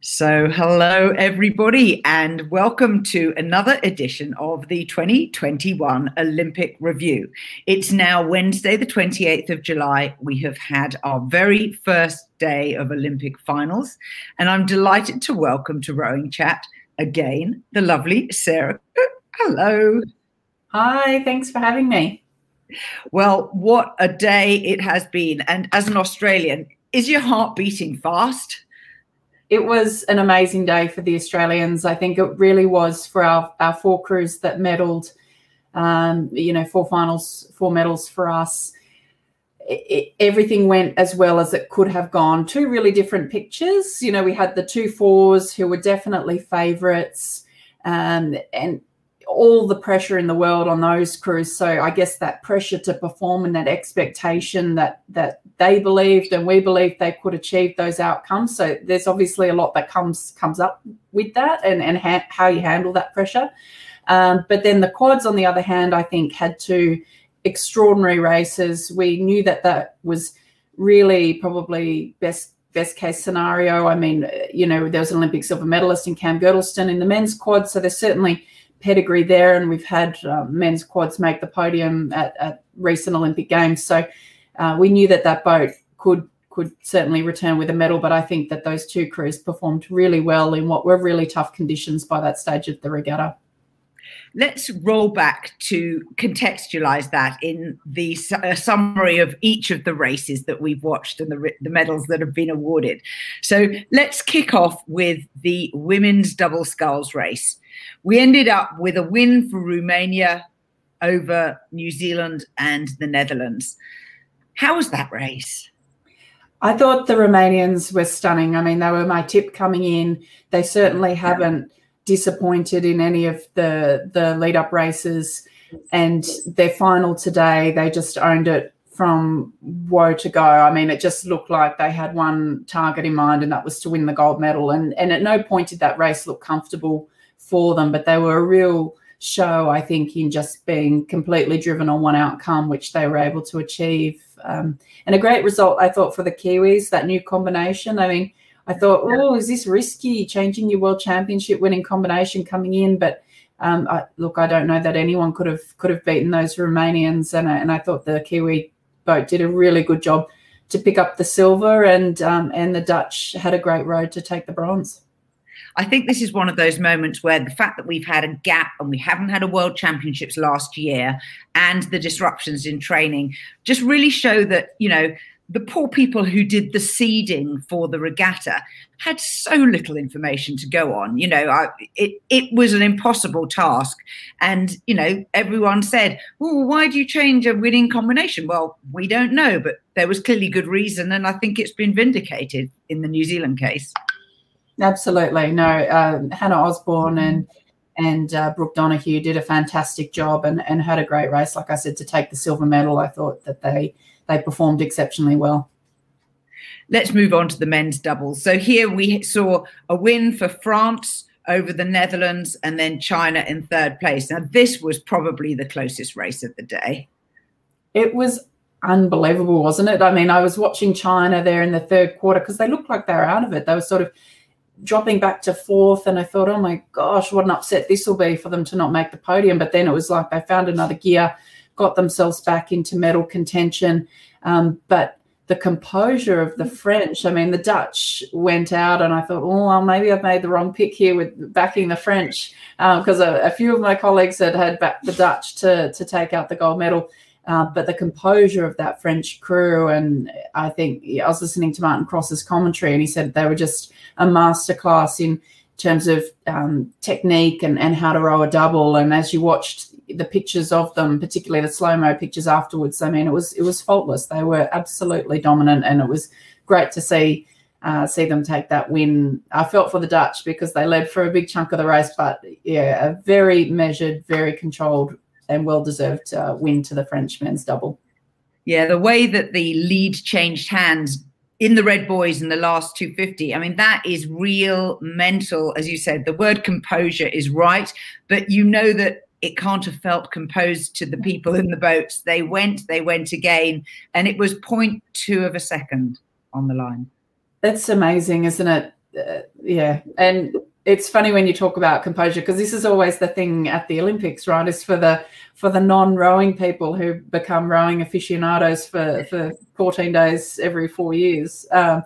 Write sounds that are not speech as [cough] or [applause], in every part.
So, hello everybody, and welcome to another edition of the 2021 Olympic Review. It's now Wednesday, the 28th of July. We have had our very first day of Olympic finals, and I'm delighted to welcome to Rowing Chat again the lovely Sarah. Hello. Hi, thanks for having me. Well, what a day it has been. And as an Australian, is your heart beating fast? It was an amazing day for the Australians. I think it really was for our, our four crews that medalled, um, you know, four finals, four medals for us. It, it, everything went as well as it could have gone. Two really different pictures. You know, we had the two fours who were definitely favourites. Um, and all the pressure in the world on those crews. So I guess that pressure to perform and that expectation that that they believed and we believed they could achieve those outcomes. So there's obviously a lot that comes comes up with that and and ha- how you handle that pressure. Um, but then the quads, on the other hand, I think had two extraordinary races. We knew that that was really probably best best case scenario. I mean, you know, there was an Olympic silver medalist in Cam Girdlestone in the men's quad, so there's certainly pedigree there, and we've had uh, men's quads make the podium at, at recent Olympic Games. So uh, we knew that that boat could could certainly return with a medal, but I think that those two crews performed really well in what were really tough conditions by that stage of the regatta. Let's roll back to contextualize that in the uh, summary of each of the races that we've watched and the, the medals that have been awarded. So let's kick off with the women's double sculls race. We ended up with a win for Romania over New Zealand and the Netherlands. How was that race? I thought the Romanians were stunning. I mean, they were my tip coming in. They certainly haven't disappointed in any of the the lead up races, and their final today, they just owned it from woe to go. I mean, it just looked like they had one target in mind, and that was to win the gold medal. And and at no point did that race look comfortable for them, but they were a real show, I think, in just being completely driven on one outcome, which they were able to achieve. Um, and a great result, I thought, for the Kiwis, that new combination. I mean, I thought, oh, is this risky changing your world championship winning combination coming in? But um, I, look, I don't know that anyone could have could have beaten those Romanians, and I, and I thought the Kiwi boat did a really good job to pick up the silver, and um, and the Dutch had a great road to take the bronze. I think this is one of those moments where the fact that we've had a gap and we haven't had a world championships last year and the disruptions in training just really show that, you know, the poor people who did the seeding for the regatta had so little information to go on. You know, I, it it was an impossible task, and you know, everyone said, "Well, why do you change a winning combination?" Well, we don't know, but there was clearly good reason, and I think it's been vindicated in the New Zealand case. Absolutely. No, uh, Hannah Osborne and and uh, Brooke Donoghue did a fantastic job and, and had a great race. Like I said, to take the silver medal, I thought that they they performed exceptionally well. Let's move on to the men's doubles. So here we saw a win for France over the Netherlands and then China in third place. Now this was probably the closest race of the day. It was unbelievable, wasn't it? I mean, I was watching China there in the third quarter because they looked like they were out of it. They were sort of dropping back to fourth and I thought, oh my gosh, what an upset this will be for them to not make the podium. But then it was like they found another gear, got themselves back into medal contention. Um, but the composure of the French, I mean, the Dutch went out and I thought, oh, well, maybe I've made the wrong pick here with backing the French because um, a, a, few of my colleagues had had backed the Dutch to, to take out the gold medal. Uh, but the composure of that French crew, and I think I was listening to Martin Cross's commentary, and he said they were just a masterclass in terms of um, technique and, and how to row a double. And as you watched the pictures of them, particularly the slow mo pictures afterwards, I mean, it was it was faultless. They were absolutely dominant, and it was great to see uh, see them take that win. I felt for the Dutch because they led for a big chunk of the race, but yeah, a very measured, very controlled and well deserved uh, win to the French men's double. Yeah, the way that the lead changed hands in the Red Boys in the last 250, I mean, that is real mental. As you said, the word composure is right, but you know that it can't have felt composed to the people in the boats. They went, they went again, and it was 0.2 of a second on the line. That's amazing, isn't it? uh, yeah, and it's funny when you talk about composure because this is always the thing at the Olympics, right? Is for the for the non-rowing people who become rowing aficionados for for 14 days every four years. Um,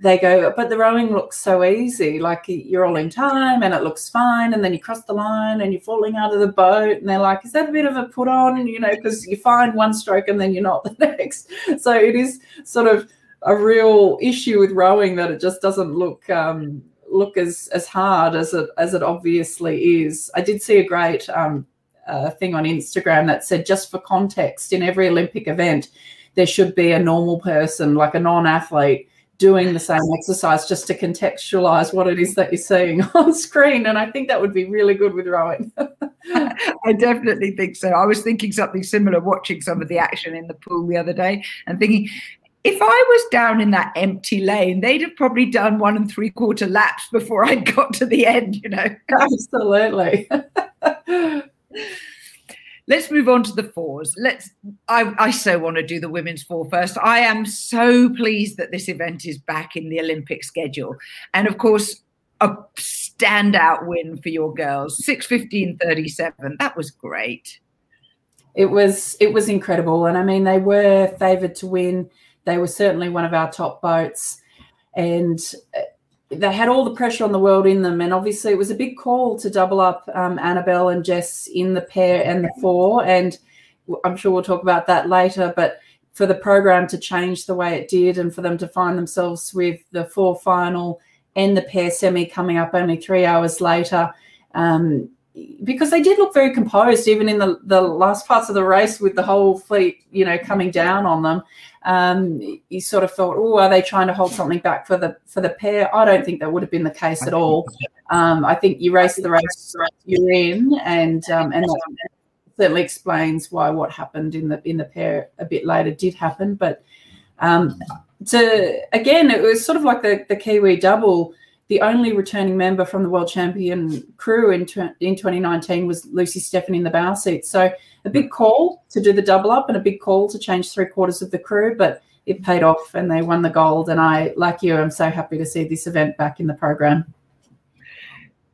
they go, but the rowing looks so easy. Like you're all in time and it looks fine. And then you cross the line and you're falling out of the boat. And they're like, is that a bit of a put on? You know, because you find one stroke and then you're not [laughs] the next. So it is sort of a real issue with rowing that it just doesn't look um, look as as hard as it as it obviously is. I did see a great um, uh, thing on Instagram that said, just for context, in every Olympic event, there should be a normal person, like a non-athlete, doing the same exercise just to contextualize what it is that you're seeing [laughs] on screen. And I think that would be really good with rowing. [laughs] I definitely think so. I was thinking something similar watching some of the action in the pool the other day and thinking, if I was down in that empty lane, they'd have probably done one and three quarter laps before I got to the end, you know. [laughs] Absolutely. [laughs] Let's move on to the fours. Let's. I, I so want to do the women's four first. I am so pleased that this event is back in the Olympic schedule, and of course, a standout win for your girls, six fifteen thirty seven. That was great. It was. It was incredible, and I mean, they were favoured to win. They were certainly one of our top boats, and they had all the pressure on the world in them, and obviously it was a big call to double up um, Annabelle and Jess in the pair and the four, and I'm sure we'll talk about that later. But for the program to change the way it did, and for them to find themselves with the four final and the pair semi coming up only three hours later, um, because they did look very composed even in the, the last parts of the race with the whole fleet you know coming down on them. Um, you sort of thought oh are they trying to hold something back for the for the pair? I don't think that would have been the case at all. Um, i think you race the race you're in and um, and that certainly explains why what happened in the in the pair a bit later did happen. But um, to again it was sort of like the the kiwi double the only returning member from the world champion crew in, in 2019 was Lucy Stephan in the bow seat. So a big call to do the double up and a big call to change three quarters of the crew, but it paid off and they won the gold. And I, like you, I'm so happy to see this event back in the program.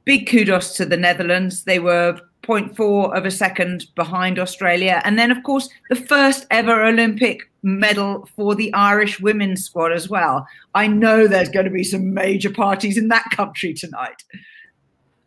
Big kudos to the Netherlands. They were 0.4 of a second behind Australia. And then, of course, the first ever Olympic medal for the Irish women's squad as well. I know there's going to be some major parties in that country tonight.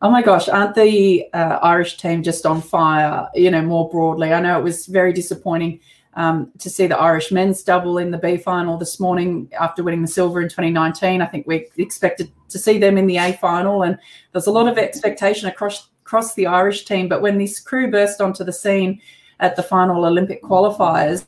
Oh my gosh, aren't the uh, Irish team just on fire? You know, more broadly, I know it was very disappointing um, to see the Irish men's double in the B final this morning after winning the silver in 2019. I think we expected to see them in the A final, and there's a lot of expectation across across the Irish team. But when this crew burst onto the scene at the final Olympic qualifiers,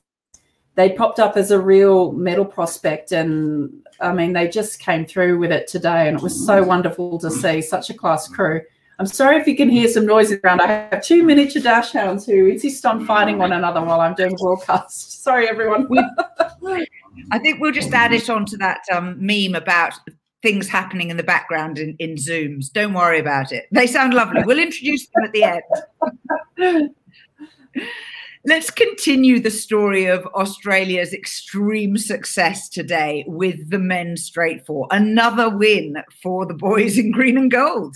they popped up as a real medal prospect. And I mean, they just came through with it today. And it was so wonderful to see such a class crew. I'm sorry if you can hear some noise around. I have two miniature dachshunds who insist on fighting one another while I'm doing broadcast. Sorry, everyone. I think we'll just add it on to that um, meme about things happening in the background in, in Zooms. Don't worry about it. They sound lovely. We'll introduce them at the end. [laughs] Let's continue the story of Australia's extreme success today with the men's straight four. Another win for the boys in green and gold.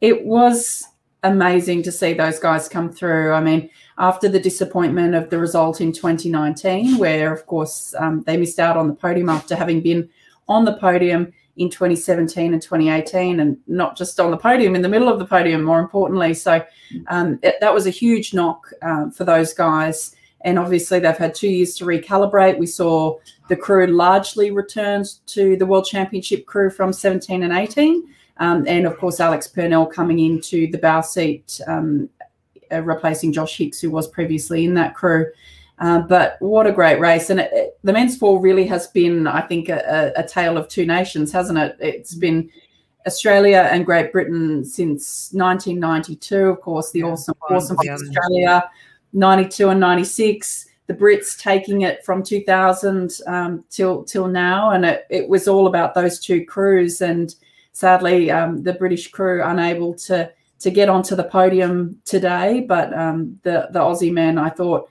It was amazing to see those guys come through. I mean, after the disappointment of the result in 2019, where, of course, um, they missed out on the podium after having been on the podium in 2017 and 2018, and not just on the podium, in the middle of the podium, more importantly. So um, it, that was a huge knock um, for those guys. And obviously, they've had two years to recalibrate. We saw the crew largely returned to the World Championship crew from 17 and 18. Um, and of course, Alex Purnell coming into the bow seat, um, uh, replacing Josh Hicks, who was previously in that crew. Uh, but what a great race. And it, it, the men's four really has been, I think, a, a, tale of two nations, hasn't it? It's been Australia and Great Britain since 1992, of course, the awesome, awesome yeah. Australia, 92 and 96. The Brits taking it from 2000 um, till till now, and it, it was all about those two crews. And sadly, um, the British crew unable to to get onto the podium today. But um, the the Aussie men, I thought,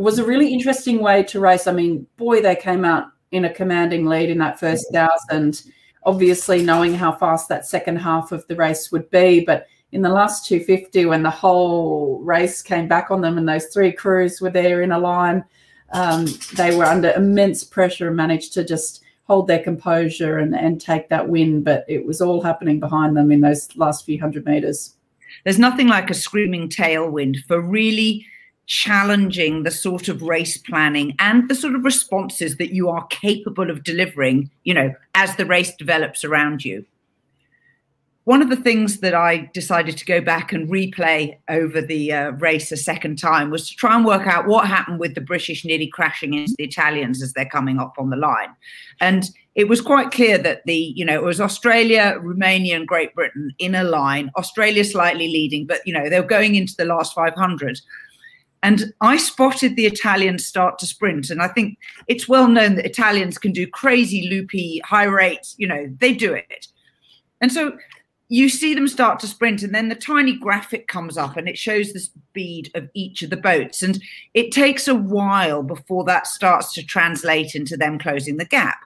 was a really interesting way to race. I mean, boy, they came out in a commanding lead in that first thousand. obviously knowing how fast that second half of the race would be. But in the last 250, when the whole race came back on them and those three crews were there in a line, um, they were under immense pressure and managed to just hold their composure and, and take that win. But it was all happening behind them in those last few hundred meters. There's nothing like a screaming tailwind for really challenging the sort of race planning and the sort of responses that you are capable of delivering, you know, as the race develops around you. One of the things that I decided to go back and replay over the uh, race a second time was to try and work out what happened with the British nearly crashing into the Italians as they're coming up on the line. And it was quite clear that the, you know, it was Australia, Romania, and Great Britain in a line, Australia slightly leading, but, you know, they were going into the last 500 and I spotted the Italians start to sprint. And I think it's well known that Italians can do crazy, loopy, high rates. You know, they do it. And so you see them start to sprint, and then the tiny graphic comes up and it shows the speed of each of the boats. And it takes a while before that starts to translate into them closing the gap.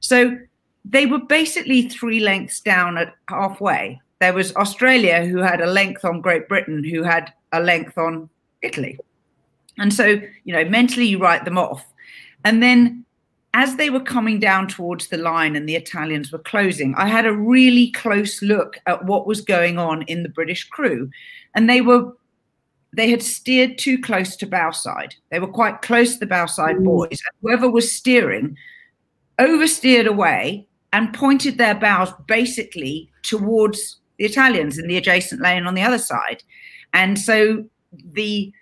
So they were basically three lengths down at halfway. There was Australia, who had a length on Great Britain, who had a length on Italy. And so, you know, mentally you write them off. And then as they were coming down towards the line and the Italians were closing, I had a really close look at what was going on in the British crew. And they were they had steered too close to bow side. They were quite close to the bow side mm. boys. Whoever was steering oversteered away and pointed their bows basically towards the Italians in the adjacent lane on the other side. And so the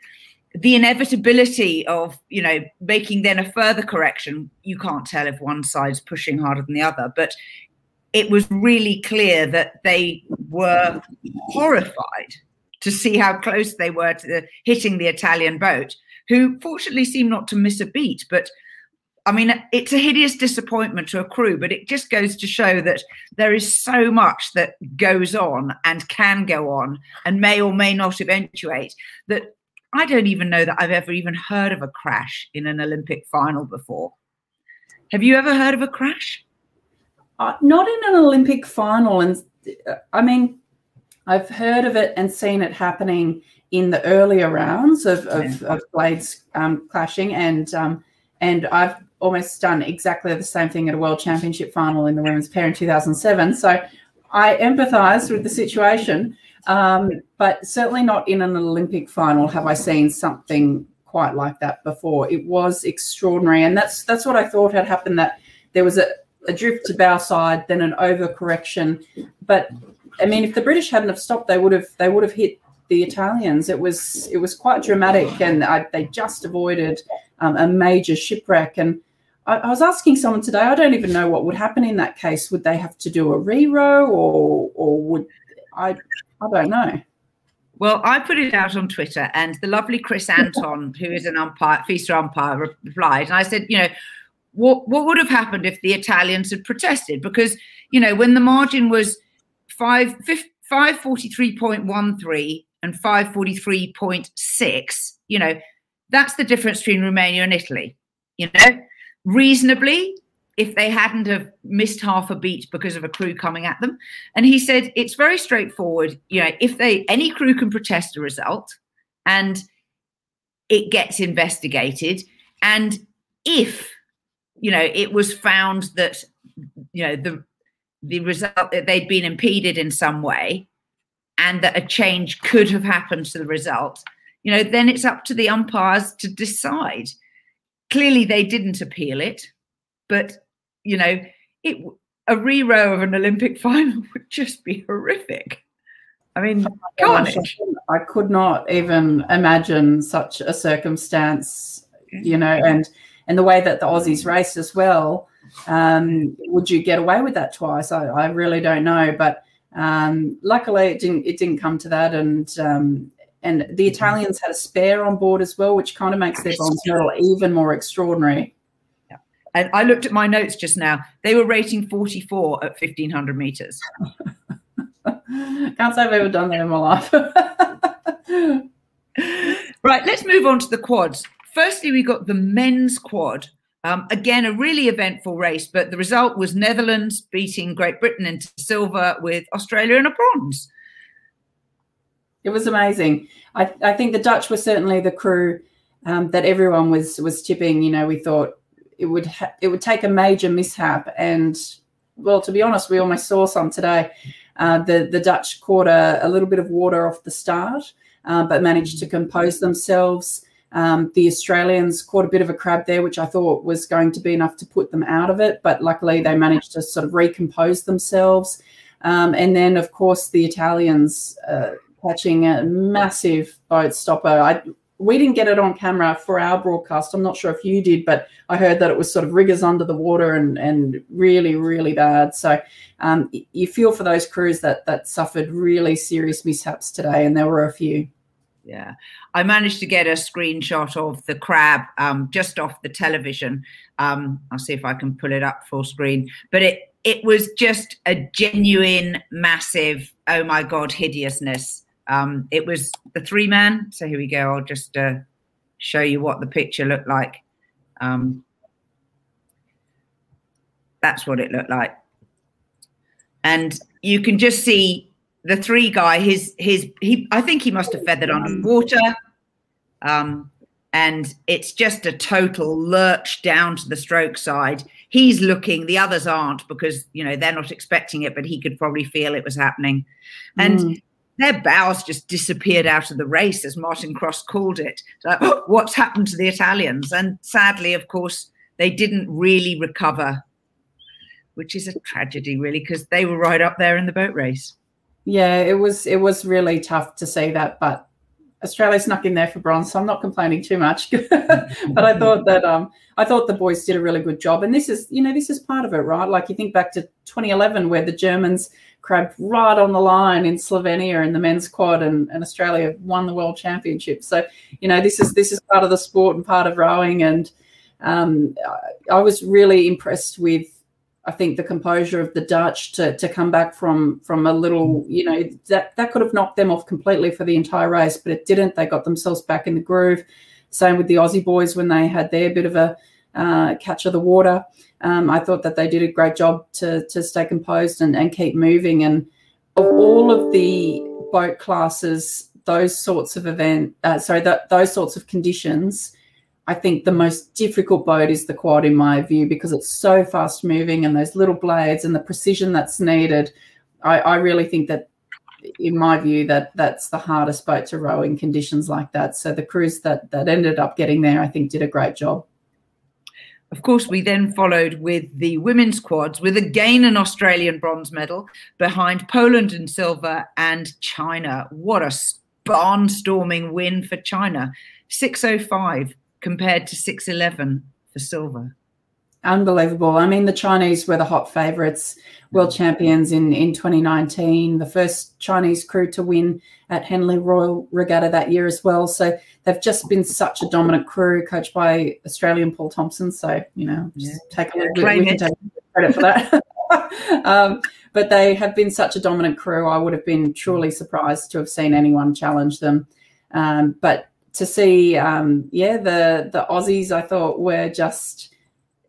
the inevitability of you know making then a further correction you can't tell if one side's pushing harder than the other but it was really clear that they were horrified to see how close they were to the, hitting the italian boat who fortunately seemed not to miss a beat but I mean, it's a hideous disappointment to a crew, but it just goes to show that there is so much that goes on and can go on and may or may not eventuate that I don't even know that I've ever even heard of a crash in an Olympic final before. Have you ever heard of a crash? Uh, not in an Olympic final. And uh, I mean, I've heard of it and seen it happening in the earlier rounds of, of, yeah. of blades um, clashing. And, um, and I've almost done exactly the same thing at a world championship final in the women's pair in 2007. So I empathize with the situation. Um, but certainly not in an Olympic final have I seen something quite like that before. It was extraordinary, and that's that's what I thought had happened. That there was a, a drift to bow side, then an overcorrection. But I mean, if the British hadn't have stopped, they would have they would have hit the Italians. It was it was quite dramatic, and I, they just avoided um, a major shipwreck. And I, I, was asking someone today, I don't even know what would happen in that case. Would they have to do a re-row, or or would I I don't know. Well, I put it out on Twitter, and the lovely Chris [laughs] Anton, who is an umpire, FISA umpire, replied, and I said, you know, what what would have happened if the Italians had protested? Because you know, when the margin was five five forty three point one three and five forty three point six, you know, that's the difference between Romania and Italy. You know, reasonably, if they hadn't have missed half a beat because of a crew coming at them. And he said it's very straightforward. You know, if they any crew can protest a result and it gets investigated, and if you know it was found that you know the the result that they'd been impeded in some way and that a change could have happened to the result, you know, then it's up to the umpires to decide. Clearly, they didn't appeal it, but you know, it a re-row of an Olympic [laughs] final would just be horrific. I mean, oh I could not even imagine such a circumstance, you know, and and the way that the Aussies raced as well. Um, would you get away with that twice? I, I really don't know, but um, luckily it didn't. It didn't come to that, and um, and the Italians had a spare on board as well, which kind of makes their bronze medal even more extraordinary. And I looked at my notes just now. They were rating 44 at 1500 meters. Can't say I've ever done that in my life. [laughs] right, let's move on to the quads. Firstly, we got the men's quad. Um, again, a really eventful race, but the result was Netherlands beating Great Britain into silver with Australia in a bronze. It was amazing. I, I think the Dutch were certainly the crew um, that everyone was was tipping. You know, we thought it would ha- it would take a major mishap, and well, to be honest, we almost saw some today. Uh, the the Dutch caught a, a, little bit of water off the start, uh, but managed to compose themselves. Um, the Australians caught a bit of a crab there, which I thought was going to be enough to put them out of it, but luckily they managed to sort of recompose themselves. Um, and then, of course, the Italians uh, catching a massive boat stopper. I, we didn't get it on camera for our broadcast. I'm not sure if you did, but I heard that it was sort of riggers under the water and and really really bad. So um, you feel for those crews that that suffered really serious mishaps today, and there were a few. Yeah, I managed to get a screenshot of the crab um, just off the television. Um, I'll see if I can pull it up full screen, but it it was just a genuine, massive, oh my god, hideousness um, it was the three man. So here we go. I'll just uh, show you what the picture looked like. Um, that's what it looked like. And you can just see the three guy, his, his, he, I think he must have feathered on underwater. Um, and it's just a total lurch down to the stroke side. He's looking, the others aren't because, you know, they're not expecting it, but he could probably feel it was happening. And mm their bows just disappeared out of the race, as Martin Cross called it. So, [gasps] oh, what's happened to the Italians? And sadly, of course, they didn't really recover, which is a tragedy, really, because they were right up there in the boat race. Yeah, it was it was really tough to see that, but Australia snuck in there for bronze, so I'm not complaining too much. [laughs] but I thought that um, I thought the boys did a really good job, and this is you know this is part of it, right? Like you think back to 2011 where the Germans crabbed right on the line in Slovenia in the men's quad, and, and Australia won the world championship. So, you know, this is this is part of the sport and part of rowing. And um, I was really impressed with, I think, the composure of the Dutch to to come back from from a little, you know, that that could have knocked them off completely for the entire race, but it didn't. They got themselves back in the groove. Same with the Aussie boys when they had their bit of a uh, catch of the water. Um, I thought that they did a great job to, to stay composed and, and keep moving. And of all of the boat classes, those sorts of event, uh, sorry, that, those sorts of conditions, I think the most difficult boat is the quad in my view because it's so fast moving and those little blades and the precision that's needed. I, I really think that in my view that that's the hardest boat to row in conditions like that. So the crews that that ended up getting there, I think, did a great job. Of course, we then followed with the women's quads with again an Australian bronze medal behind Poland in silver and China. What a barnstorming win for China. 605 compared to 611 for silver. Unbelievable. I mean, the Chinese were the hot favourites, world champions in, in 2019, the first Chinese crew to win at Henley Royal Regatta that year as well. So they've just been such a dominant crew, coached by Australian Paul Thompson. So, you know, just yeah. take a little bit, we can take credit for that. [laughs] um, but they have been such a dominant crew. I would have been truly surprised to have seen anyone challenge them. Um, but to see, um, yeah, the the Aussies, I thought were just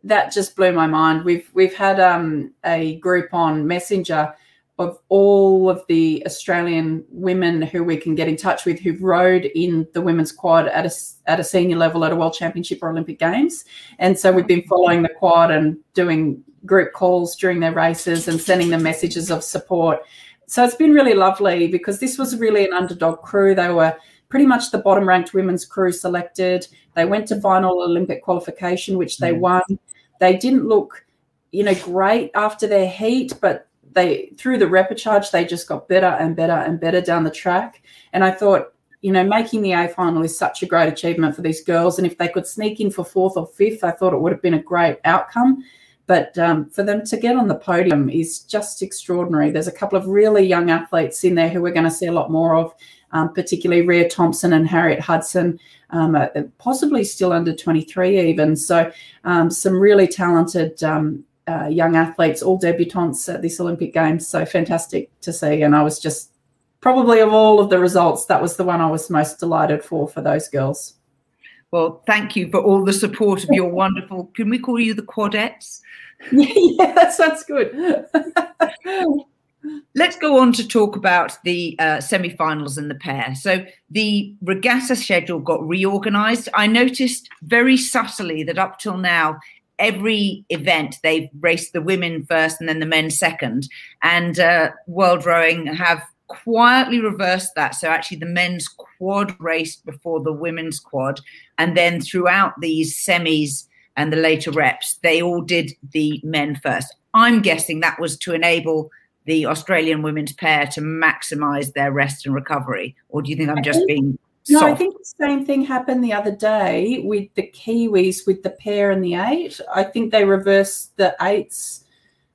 that just blew my mind. We've we've had um, a group on Messenger of all of the Australian women who we can get in touch with who've rowed in the women's quad at a, at a senior level at a world championship or Olympic Games. And so we've been following the quad and doing group calls during their races and sending them messages of support. So it's been really lovely because this was really an underdog crew. They were pretty much the bottom ranked women's crew selected. They went to final Olympic qualification, which they mm. won. They didn't look, you know, great after their heat, but they through the repechage they just got better and better and better down the track. And I thought, you know, making the A final is such a great achievement for these girls. And if they could sneak in for fourth or fifth, I thought it would have been a great outcome. But um, for them to get on the podium is just extraordinary. There's a couple of really young athletes in there who we're going to see a lot more of, um, particularly Ria Thompson and Harriet Hudson, um, uh, possibly still under 23 even. So um, some really talented um, uh, young athletes, all debutantes at this Olympic Games. So fantastic to see. And I was just probably of all of the results, that was the one I was most delighted for for those girls. Well, thank you for all the support of your wonderful. Can we call you the Quadettes? [laughs] yeah, that sounds good. [laughs] Let's go on to talk about the uh, semi-finals and the pair. So the regatta schedule got reorganized. I noticed very subtly that up till now, every event they've raced the women first and then the men second, and uh, World Rowing have quietly reversed that. So actually, the men's quad raced before the women's quad, and then throughout these semis and the later reps, they all did the men first. I'm guessing that was to enable the Australian women's pair to maximise their rest and recovery, or do you think I'm just being no, I think the same thing happened the other day with the Kiwis with the pair and the eight. I think they reversed the eights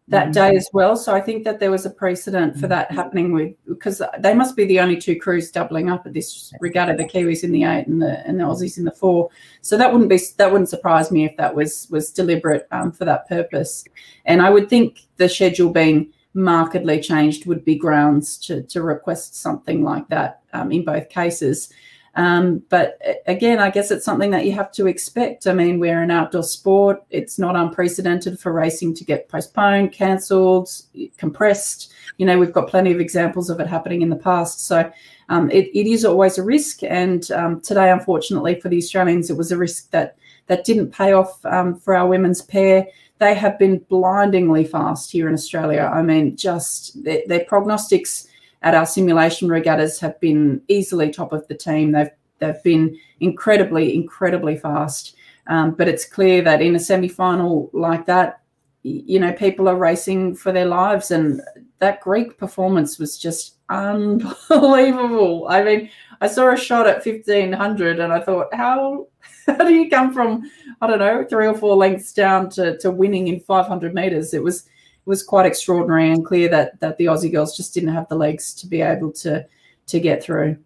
that mm. day as well. So I think that there was a precedent for that happening with because they must be the only two crews doubling up at this regatta, the Kiwis in the eight and the and the Aussies in the four. So that wouldn't be that wouldn't surprise me if that was was deliberate um, for that purpose. And I would think the schedule being markedly changed would be grounds to to request something like that um, in both cases. Um, but again, I guess it's something that you have to expect. I mean, we're an outdoor sport. It's not unprecedented for racing to get postponed, cancelled, compressed. You know, we've got plenty of examples of it happening in the past. So um, it, it is always a risk. And um, today, unfortunately, for the Australians, it was a risk that that didn't pay off um, for our women's pair. They have been blindingly fast here in Australia. I mean, just their, their prognostics at our simulation regattas have been easily top of the team. They've they've been incredibly, incredibly fast. Um, but it's clear that in a semi-final like that, you know, people are racing for their lives, and that Greek performance was just [laughs] unbelievable. I mean, I saw a shot at fifteen hundred, and I thought, how [laughs] how do you come from I don't know three or four lengths down to to winning in five hundred meters? It was it was quite extraordinary and clear that that the Aussie girls just didn't have the legs to be able to to get through.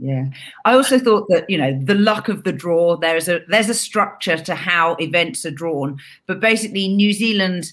Yeah. I also thought that, you know, the luck of the draw, there's a there's a structure to how events are drawn. But basically New Zealand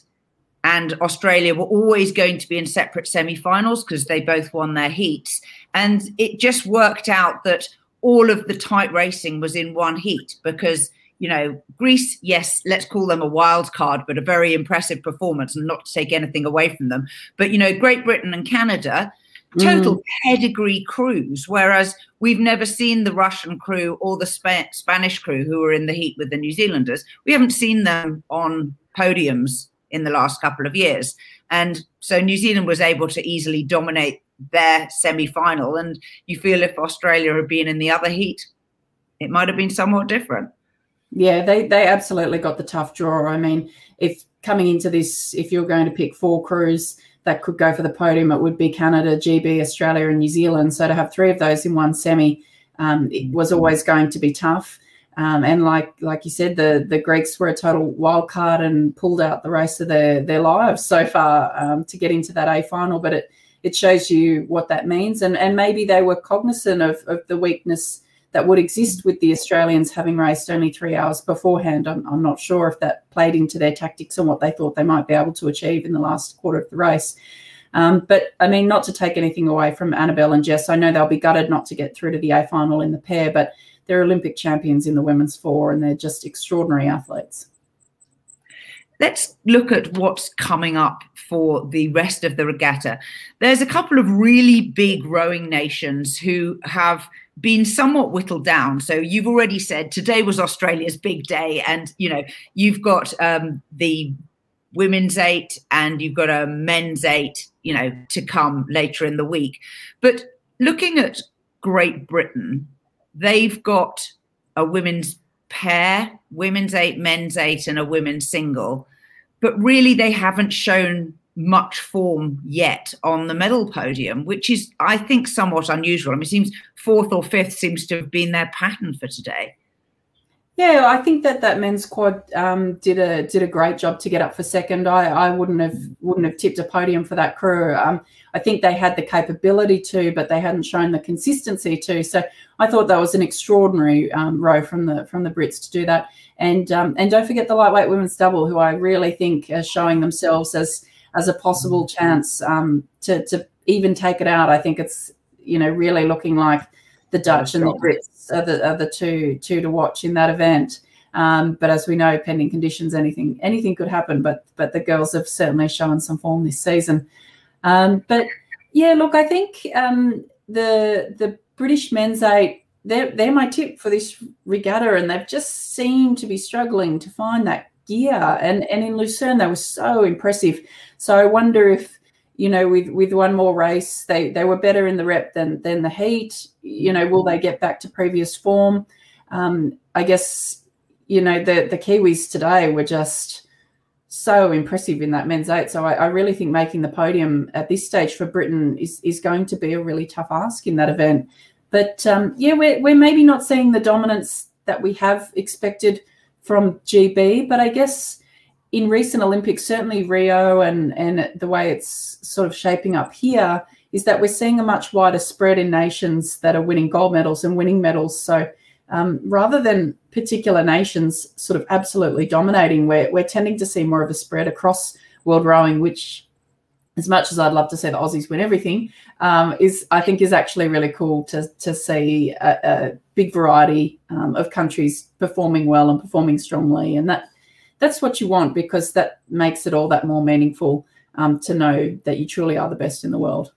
and Australia were always going to be in separate semi-finals because they both won their heats. And it just worked out that all of the tight racing was in one heat because you know, Greece, yes, let's call them a wild card, but a very impressive performance and not to take anything away from them. But, you know, Great Britain and Canada, total mm. pedigree crews, whereas we've never seen the Russian crew or the Sp- Spanish crew who were in the heat with the New Zealanders. We haven't seen them on podiums in the last couple of years. And so New Zealand was able to easily dominate their semi final. And you feel if Australia had been in the other heat, it might have been somewhat different. Yeah, they they absolutely got the tough draw. I mean, if coming into this, if you're going to pick four crews that could go for the podium, it would be Canada, GB, Australia, and New Zealand. So to have three of those in one semi, um, it was always going to be tough. Um, and like like you said, the the Greeks were a total wild card and pulled out the race of their their lives so far um, to get into that A final. But it it shows you what that means, and and maybe they were cognizant of of the weakness that would exist with the Australians having raced only three hours beforehand. I'm, I'm not sure if that played into their tactics and what they thought they might be able to achieve in the last quarter of the race. Um, but I mean, not to take anything away from Annabelle and Jess, I know they'll be gutted not to get through to the A final in the pair, but they're Olympic champions in the women's four and they're just extraordinary athletes. Let's look at what's coming up for the rest of the regatta. There's a couple of really big rowing nations who have been somewhat whittled down. So you've already said today was Australia's big day, and you know you've got um, the women's eight and you've got a men's eight, you know, to come later in the week. But looking at Great Britain, they've got a women's pair, women's eight, men's eight, and a women's single. But really, they haven't shown much form yet on the medal podium, which is, I think, somewhat unusual. I mean, it seems fourth or fifth seems to have been their pattern for today. Yeah, I think that that men's quad um, did a did a great job to get up for second. I, I wouldn't have wouldn't have tipped a podium for that crew. Um, I think they had the capability to, but they hadn't shown the consistency to. So I thought that was an extraordinary um, row from the from the Brits to do that. And um, and don't forget the lightweight women's double, who I really think are showing themselves as as a possible chance um, to to even take it out. I think it's you know really looking like the Dutch and the Brits are the, are the two two to watch in that event. Um, but as we know, pending conditions, anything anything could happen. But but the girls have certainly shown some form this season. Um, but yeah, look, I think um, the the British men's eight they're they're my tip for this regatta, and they've just seemed to be struggling to find that gear. And and in Lucerne, they were so impressive. So I wonder if you know with with one more race, they they were better in the rep than than the heat. You know, will they get back to previous form? Um, I guess you know the the Kiwis today were just so impressive in that men's eight. So I, I, really think making the podium at this stage for Britain is is going to be a really tough ask in that event. But um, yeah, we're we're maybe not seeing the dominance that we have expected from GB, but I guess in recent Olympics, certainly Rio and and the way it's sort of shaping up here is that we're seeing a much wider spread in nations that are winning gold medals and winning medals. So um, rather than particular nations sort of absolutely dominating, we're, we're tending to see more of a spread across world rowing, which, as much as I'd love to see the Aussies win everything, um, is I think is actually really cool to, to see a, a big variety um, of countries performing well and performing strongly, and that that's what you want because that makes it all that more meaningful um, to know that you truly are the best in the world.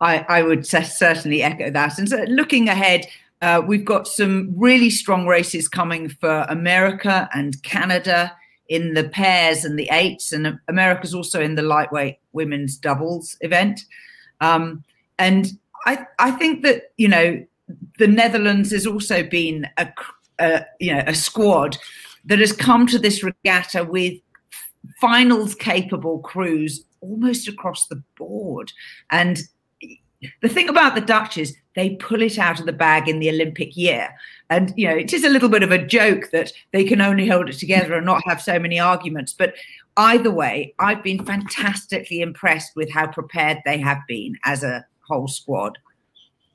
I, I would certainly echo that. And so looking ahead, uh, we've got some really strong races coming for America and Canada in the pairs and the eights, and America's also in the lightweight women's doubles event. Um, and I, I think that you know the Netherlands has also been a, a you know a squad that has come to this regatta with finals capable crews almost across the board, and the thing about the Dutch is they pull it out of the bag in the Olympic year. And, you know, it is a little bit of a joke that they can only hold it together and not have so many arguments. But either way, I've been fantastically impressed with how prepared they have been as a whole squad.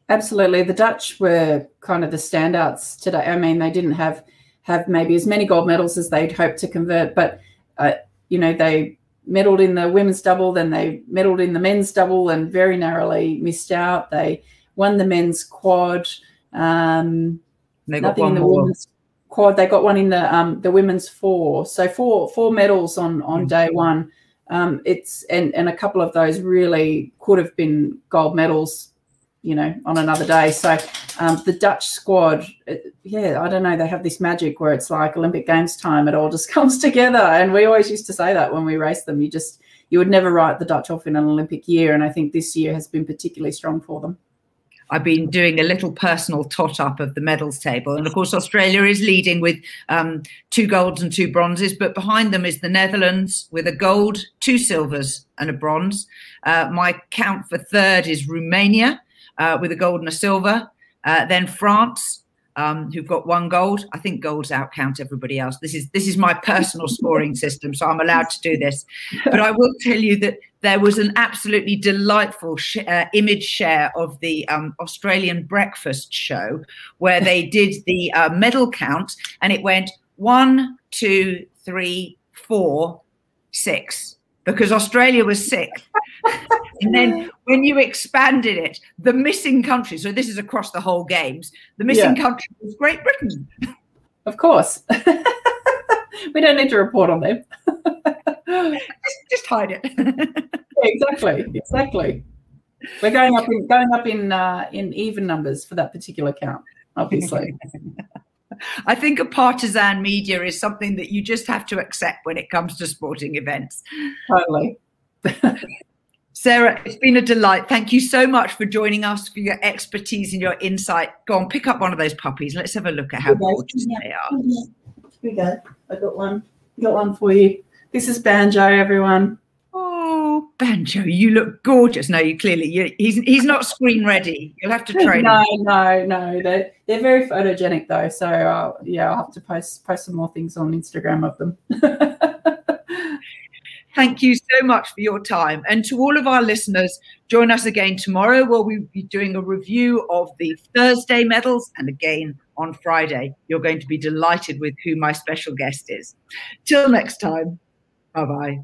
Absolutely. The Dutch were kind of the standouts today. I mean, they didn't have have maybe as many gold medals as they'd hoped to convert, but, uh, you know, they medaled in the women's double, then they medaled in the men's double and very narrowly missed out. They won the men's quad. Um, they got one in the more. women's quad. They got one in the um, the women's four. So four four medals on on mm-hmm. day one. Um, it's and and a couple of those really could have been gold medals you know, on another day. So um, the Dutch squad, yeah, I don't know, they have this magic where it's like Olympic Games time. It all [laughs] just comes together, and we always used to say that when we race them. You just you would never write the Dutch off in an Olympic year, and I think this year has been particularly strong for them. I've been doing a little personal tot up of the medals table. And of course, Australia is leading with um, two golds and two bronzes, but behind them is the Netherlands with a gold, two silvers, and a bronze. Uh, my count for third is Romania uh, with a gold and a silver. Uh, then France, um, who've got one gold. I think golds outcount everybody else. This is this is my personal scoring [laughs] system, so I'm allowed to do this. But I will tell you that there was an absolutely delightful sh- uh, image share of the um, Australian breakfast show where they [laughs] did the uh, medal count, and it went one, two, three, four, six because Australia was sixth. and then [laughs] when you expanded it, the missing country, so this is across the whole games, the missing yeah. country was Great Britain. Of course. [laughs] we don't need to report on them. [laughs] just, just, hide it. yeah, exactly. Exactly. We're going up in going up in uh, in even numbers for that particular count, obviously. I think a partisan media is something that you just have to accept when it comes to sporting events. Totally. [laughs] Sarah, it's been a delight. Thank you so much for joining us, for your expertise and your insight. Go on, pick up one of those puppies. Let's have a look at how gorgeous yeah. they are. Here we go. I got one. Got one for you. This is Banjo, everyone. Oh, Banjo, you look gorgeous. No, you clearly you, he's he's not screen ready. You'll have to train. no, him. no, no. They're they're very photogenic though. So uh, yeah, I'll have to post post some more things on Instagram of them. [laughs] Thank you so much for your time. And to all of our listeners, join us again tomorrow where we'll be doing a review of the Thursday medals and again on Friday. You're going to be delighted with who my special guest is. Till next time, bye bye.